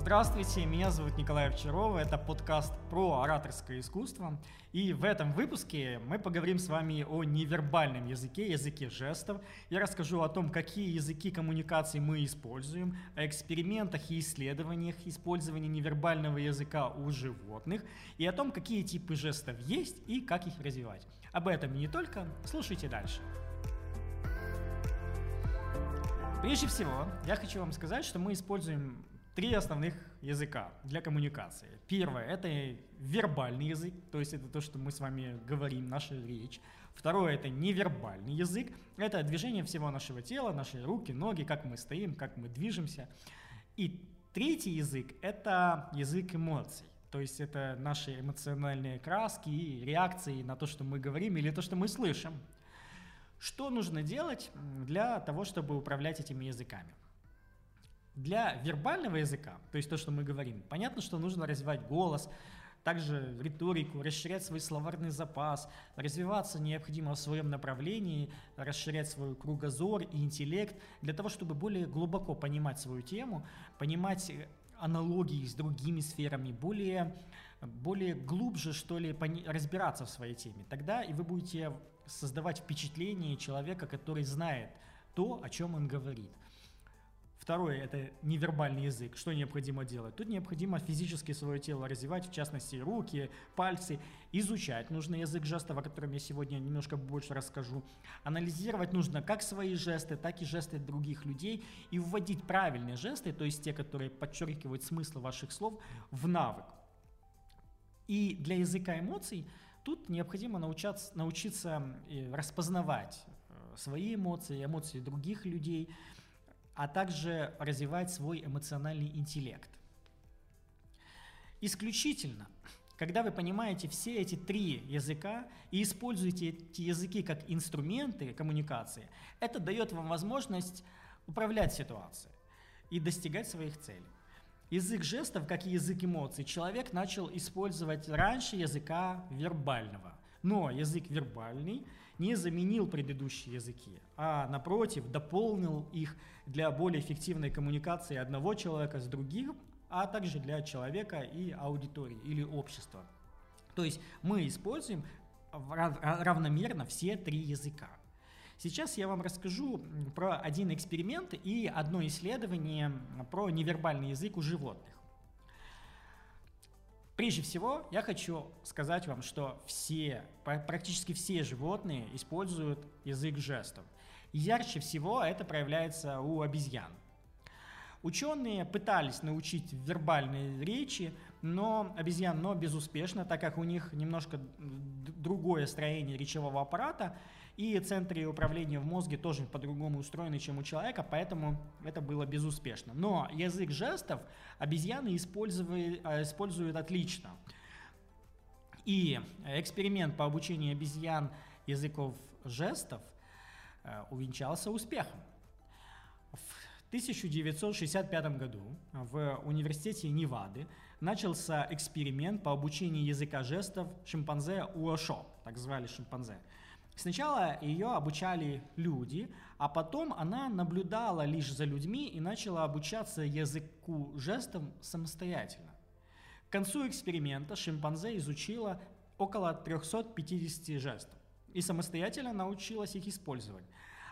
Здравствуйте, меня зовут Николай Овчаров, это подкаст про ораторское искусство. И в этом выпуске мы поговорим с вами о невербальном языке, языке жестов. Я расскажу о том, какие языки коммуникации мы используем, о экспериментах и исследованиях использования невербального языка у животных и о том, какие типы жестов есть и как их развивать. Об этом и не только. Слушайте дальше. Прежде всего, я хочу вам сказать, что мы используем три основных языка для коммуникации. Первое – это вербальный язык, то есть это то, что мы с вами говорим, наша речь. Второе – это невербальный язык, это движение всего нашего тела, наши руки, ноги, как мы стоим, как мы движемся. И третий язык – это язык эмоций. То есть это наши эмоциональные краски и реакции на то, что мы говорим или то, что мы слышим. Что нужно делать для того, чтобы управлять этими языками? Для вербального языка, то есть то, что мы говорим, понятно, что нужно развивать голос, также риторику, расширять свой словарный запас, развиваться необходимо в своем направлении, расширять свой кругозор и интеллект для того, чтобы более глубоко понимать свою тему, понимать аналогии с другими сферами, более, более глубже, что ли, разбираться в своей теме. Тогда и вы будете создавать впечатление человека, который знает то, о чем он говорит. Второе – это невербальный язык. Что необходимо делать? Тут необходимо физически свое тело развивать, в частности, руки, пальцы, изучать нужно язык жестов, о котором я сегодня немножко больше расскажу. Анализировать нужно как свои жесты, так и жесты других людей и вводить правильные жесты, то есть те, которые подчеркивают смысл ваших слов, в навык. И для языка эмоций тут необходимо научаться, научиться э, распознавать э, свои эмоции, эмоции других людей – а также развивать свой эмоциональный интеллект. Исключительно, когда вы понимаете все эти три языка и используете эти языки как инструменты коммуникации, это дает вам возможность управлять ситуацией и достигать своих целей. Язык жестов, как и язык эмоций, человек начал использовать раньше языка вербального. Но язык вербальный не заменил предыдущие языки, а напротив дополнил их для более эффективной коммуникации одного человека с другим, а также для человека и аудитории или общества. То есть мы используем равномерно все три языка. Сейчас я вам расскажу про один эксперимент и одно исследование про невербальный язык у животных. Прежде всего, я хочу сказать вам, что все, практически все животные используют язык жестов. Ярче всего это проявляется у обезьян. Ученые пытались научить вербальной речи, но обезьян, но безуспешно, так как у них немножко другое строение речевого аппарата, и центры управления в мозге тоже по-другому устроены, чем у человека, поэтому это было безуспешно. Но язык жестов обезьяны используют, э, используют отлично. И эксперимент по обучению обезьян языков жестов э, увенчался успехом. В 1965 году в университете Невады начался эксперимент по обучению языка жестов шимпанзе Уошо, так звали шимпанзе. Сначала ее обучали люди, а потом она наблюдала лишь за людьми и начала обучаться языку жестом самостоятельно. К концу эксперимента шимпанзе изучила около 350 жестов и самостоятельно научилась их использовать.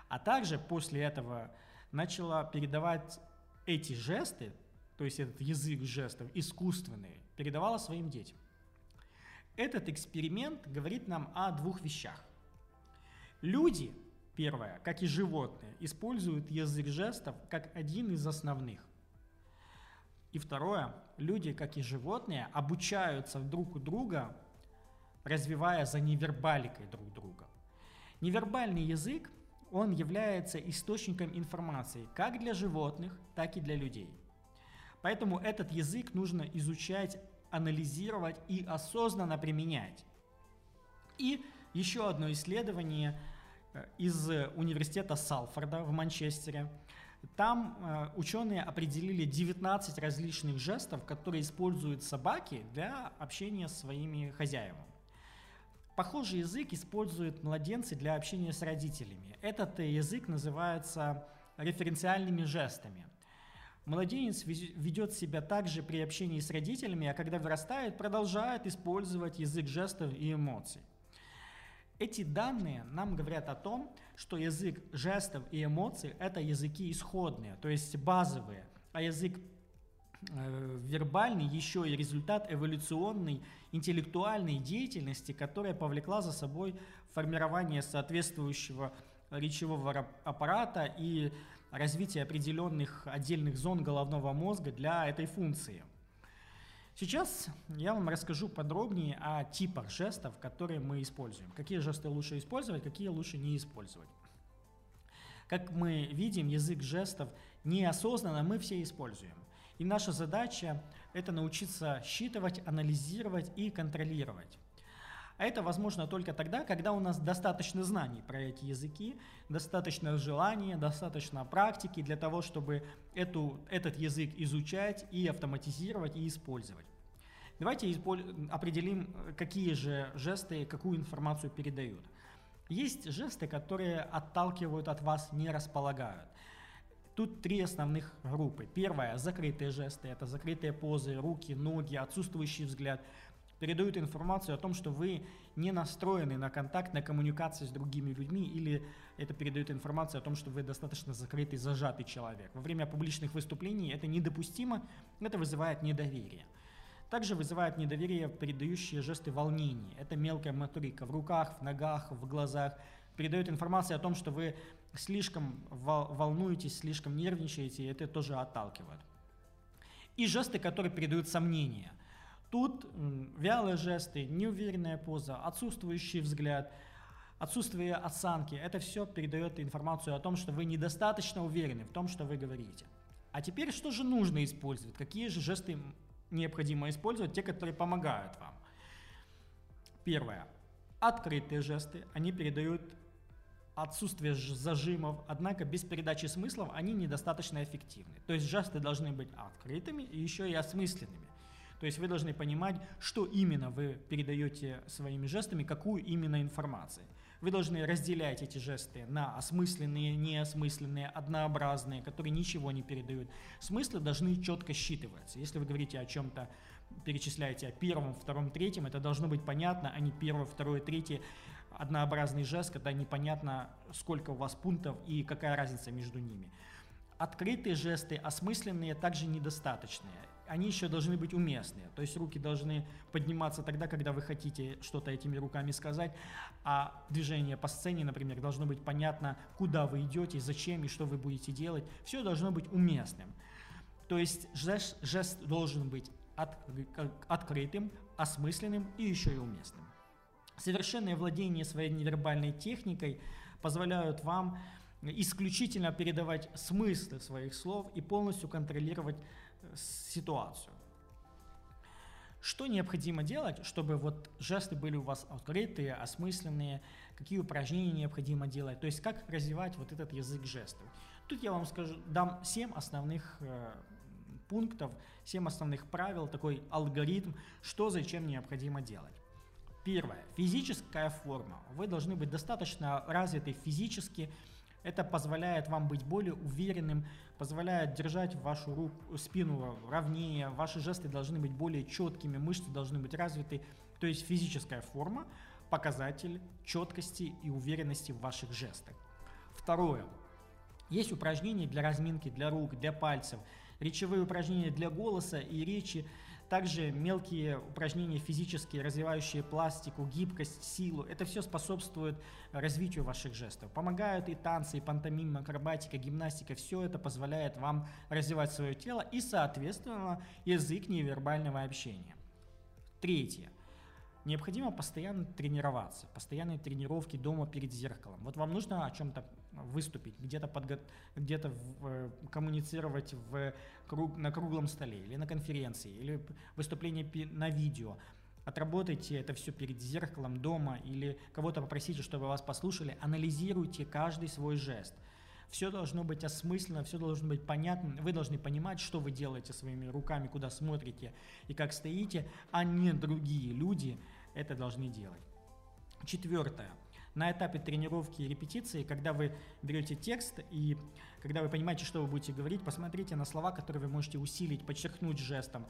А также после этого начала передавать эти жесты, то есть этот язык жестов, искусственный, передавала своим детям. Этот эксперимент говорит нам о двух вещах. Люди, первое, как и животные, используют язык жестов как один из основных. И второе, люди, как и животные, обучаются друг у друга, развивая за невербаликой друг друга. Невербальный язык он является источником информации как для животных, так и для людей. Поэтому этот язык нужно изучать, анализировать и осознанно применять. И еще одно исследование из университета Салфорда в Манчестере. Там э, ученые определили 19 различных жестов, которые используют собаки для общения с своими хозяевами. Похожий язык используют младенцы для общения с родителями. Этот язык называется референциальными жестами. Младенец ведет себя также при общении с родителями, а когда вырастает, продолжает использовать язык жестов и эмоций. Эти данные нам говорят о том, что язык жестов и эмоций – это языки исходные, то есть базовые, а язык э, вербальный еще и результат эволюционной интеллектуальной деятельности, которая повлекла за собой формирование соответствующего речевого аппарата и развитие определенных отдельных зон головного мозга для этой функции. Сейчас я вам расскажу подробнее о типах жестов, которые мы используем. Какие жесты лучше использовать, какие лучше не использовать. Как мы видим, язык жестов неосознанно мы все используем. И наша задача – это научиться считывать, анализировать и контролировать. А это возможно только тогда, когда у нас достаточно знаний про эти языки, достаточно желания, достаточно практики для того, чтобы эту, этот язык изучать и автоматизировать и использовать. Давайте определим, какие же жесты, какую информацию передают. Есть жесты, которые отталкивают от вас, не располагают. Тут три основных группы. Первая – закрытые жесты. Это закрытые позы, руки, ноги, отсутствующий взгляд – передают информацию о том, что вы не настроены на контакт, на коммуникацию с другими людьми, или это передает информацию о том, что вы достаточно закрытый, зажатый человек. Во время публичных выступлений это недопустимо, это вызывает недоверие. Также вызывает недоверие передающие жесты волнения. Это мелкая моторика в руках, в ногах, в глазах. Передает информацию о том, что вы слишком волнуетесь, слишком нервничаете, и это тоже отталкивает. И жесты, которые передают сомнения. Тут вялые жесты, неуверенная поза, отсутствующий взгляд, отсутствие осанки, это все передает информацию о том, что вы недостаточно уверены в том, что вы говорите. А теперь что же нужно использовать? Какие же жесты необходимо использовать? Те, которые помогают вам. Первое. Открытые жесты. Они передают отсутствие зажимов, однако без передачи смыслов они недостаточно эффективны. То есть жесты должны быть открытыми и еще и осмысленными. То есть вы должны понимать, что именно вы передаете своими жестами, какую именно информацию. Вы должны разделять эти жесты на осмысленные, неосмысленные, однообразные, которые ничего не передают. Смыслы должны четко считываться. Если вы говорите о чем-то, перечисляете о первом, втором, третьем, это должно быть понятно, а не первое, второе, третье однообразный жест, когда непонятно, сколько у вас пунктов и какая разница между ними. Открытые жесты, осмысленные, также недостаточные они еще должны быть уместные. То есть руки должны подниматься тогда, когда вы хотите что-то этими руками сказать, а движение по сцене, например, должно быть понятно, куда вы идете, зачем и что вы будете делать. Все должно быть уместным. То есть жест, жест должен быть от, открытым, осмысленным и еще и уместным. Совершенное владение своей невербальной техникой позволяют вам исключительно передавать смыслы своих слов и полностью контролировать ситуацию. Что необходимо делать, чтобы вот жесты были у вас открытые, осмысленные, какие упражнения необходимо делать, то есть как развивать вот этот язык жестов. Тут я вам скажу, дам 7 основных э, пунктов, 7 основных правил, такой алгоритм, что зачем необходимо делать. Первое. Физическая форма. Вы должны быть достаточно развиты физически, это позволяет вам быть более уверенным, позволяет держать вашу руку, спину ровнее, ваши жесты должны быть более четкими, мышцы должны быть развиты. То есть физическая форма – показатель четкости и уверенности в ваших жестах. Второе. Есть упражнения для разминки для рук, для пальцев, речевые упражнения для голоса и речи – также мелкие упражнения физические, развивающие пластику, гибкость, силу. Это все способствует развитию ваших жестов. Помогают и танцы, и пантомима, акробатика, гимнастика. Все это позволяет вам развивать свое тело и, соответственно, язык невербального общения. Третье. Необходимо постоянно тренироваться, постоянные тренировки дома перед зеркалом. Вот вам нужно о чем-то выступить, где-то подго... где-то э, коммуницировать в круг... на круглом столе или на конференции, или выступление на видео. Отработайте это все перед зеркалом дома или кого-то попросите, чтобы вас послушали. Анализируйте каждый свой жест. Все должно быть осмысленно, все должно быть понятно. Вы должны понимать, что вы делаете своими руками, куда смотрите и как стоите, а не другие люди это должны делать. Четвертое. На этапе тренировки и репетиции, когда вы берете текст и когда вы понимаете, что вы будете говорить, посмотрите на слова, которые вы можете усилить, подчеркнуть жестом,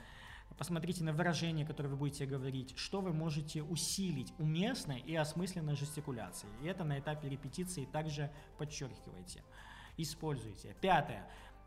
посмотрите на выражения, которые вы будете говорить, что вы можете усилить уместной и осмысленной жестикуляцией. И это на этапе репетиции также подчеркивайте, используйте. Пятое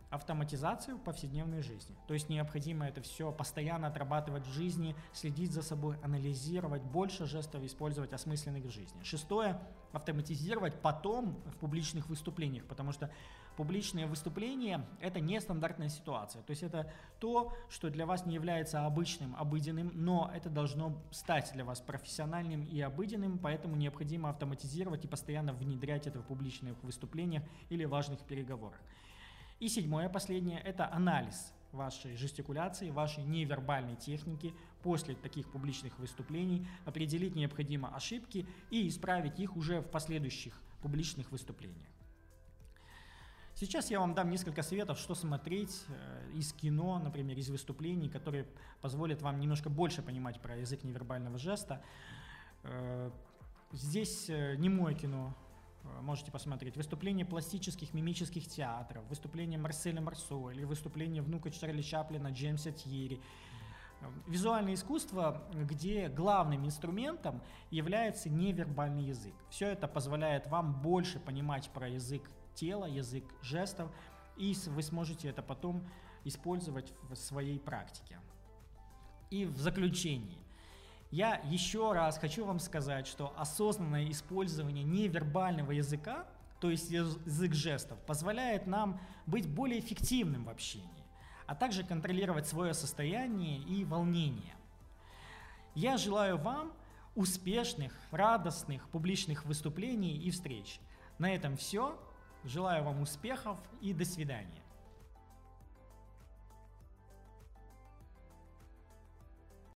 автоматизацию в повседневной жизни. То есть необходимо это все постоянно отрабатывать в жизни, следить за собой, анализировать, больше жестов использовать осмысленных в жизни. Шестое – автоматизировать потом в публичных выступлениях, потому что публичные выступления – это нестандартная ситуация. То есть это то, что для вас не является обычным, обыденным, но это должно стать для вас профессиональным и обыденным, поэтому необходимо автоматизировать и постоянно внедрять это в публичных выступлениях или важных переговорах. И седьмое, последнее, это анализ вашей жестикуляции, вашей невербальной техники после таких публичных выступлений, определить необходимо ошибки и исправить их уже в последующих публичных выступлениях. Сейчас я вам дам несколько советов, что смотреть э, из кино, например, из выступлений, которые позволят вам немножко больше понимать про язык невербального жеста. Э, здесь э, не мое кино, можете посмотреть. Выступление пластических мимических театров, выступление Марселя Марсо или выступление внука Чарли Чаплина Джеймса Тьерри. Э, визуальное искусство, где главным инструментом является невербальный язык. Все это позволяет вам больше понимать про язык тела, язык жестов, и вы сможете это потом использовать в своей практике. И в заключении. Я еще раз хочу вам сказать, что осознанное использование невербального языка, то есть язык жестов, позволяет нам быть более эффективным в общении, а также контролировать свое состояние и волнение. Я желаю вам успешных, радостных публичных выступлений и встреч. На этом все. Желаю вам успехов и до свидания.